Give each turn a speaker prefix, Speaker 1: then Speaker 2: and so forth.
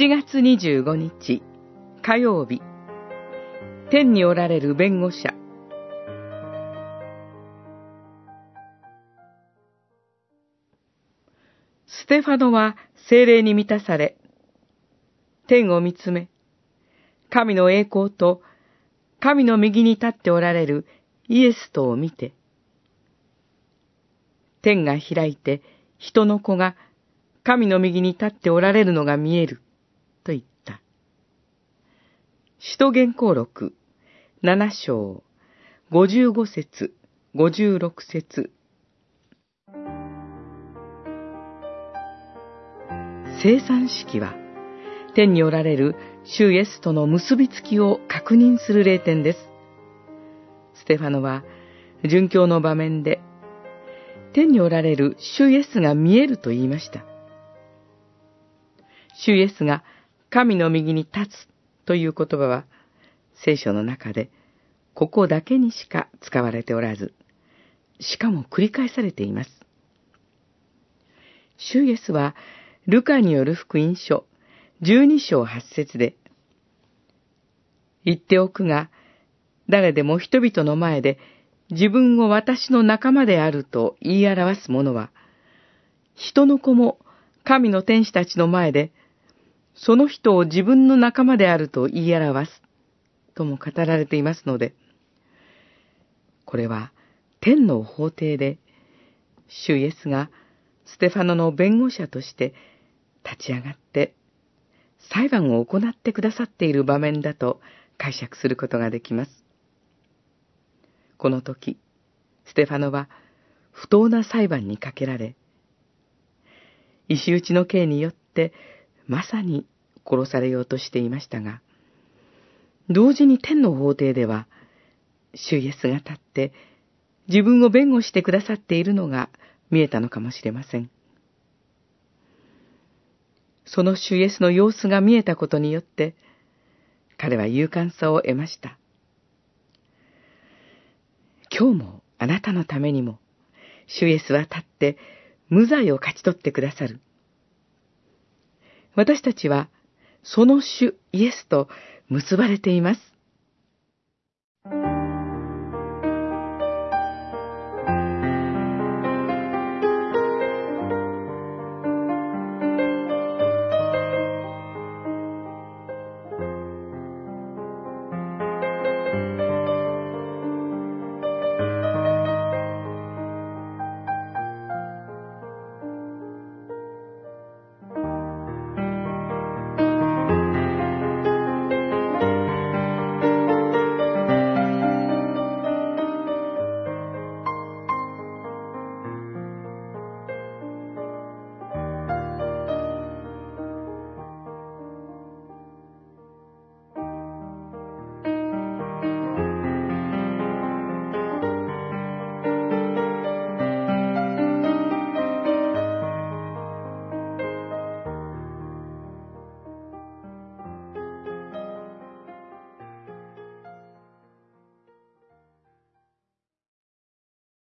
Speaker 1: 7月25日火曜日。天におられる弁護者。ステファノは精霊に満たされ、天を見つめ、神の栄光と神の右に立っておられるイエスとを見て、天が開いて人の子が神の右に立っておられるのが見える、と言った。使徒言行録、七章、五十五節、五十六節。生産式は、天におられる主イエスとの結びつきを確認する霊典です。ステファノは、殉教の場面で、天におられる主イエスが見えると言いました。主イエスが神の右に立つという言葉は、聖書の中で、ここだけにしか使われておらず、しかも繰り返されています。主イエスは、ルカによる福音書、12章8節で、言っておくが、誰でも人々の前で自分を私の仲間であると言い表す者は、人の子も神の天使たちの前で、その人を自分の仲間であると言い表す、とも語られていますので、これは天の法廷で、主イエスがステファノの弁護者として立ち上がって裁判を行ってくださっている場面だと解釈することができます。この時、ステファノは不当な裁判にかけられ、石打ちの刑によってまさに殺されようとしていましたが、同時に天の法廷では、主イエスが立って自分を弁護してくださっているのが見えたのかもしれません。その主イエスの様子が見えたことによって、彼は勇敢さを得ました。今日もあなたのためにも、主イエスは立って無罪を勝ち取ってくださる。私たちは、その主イエスと結ばれています。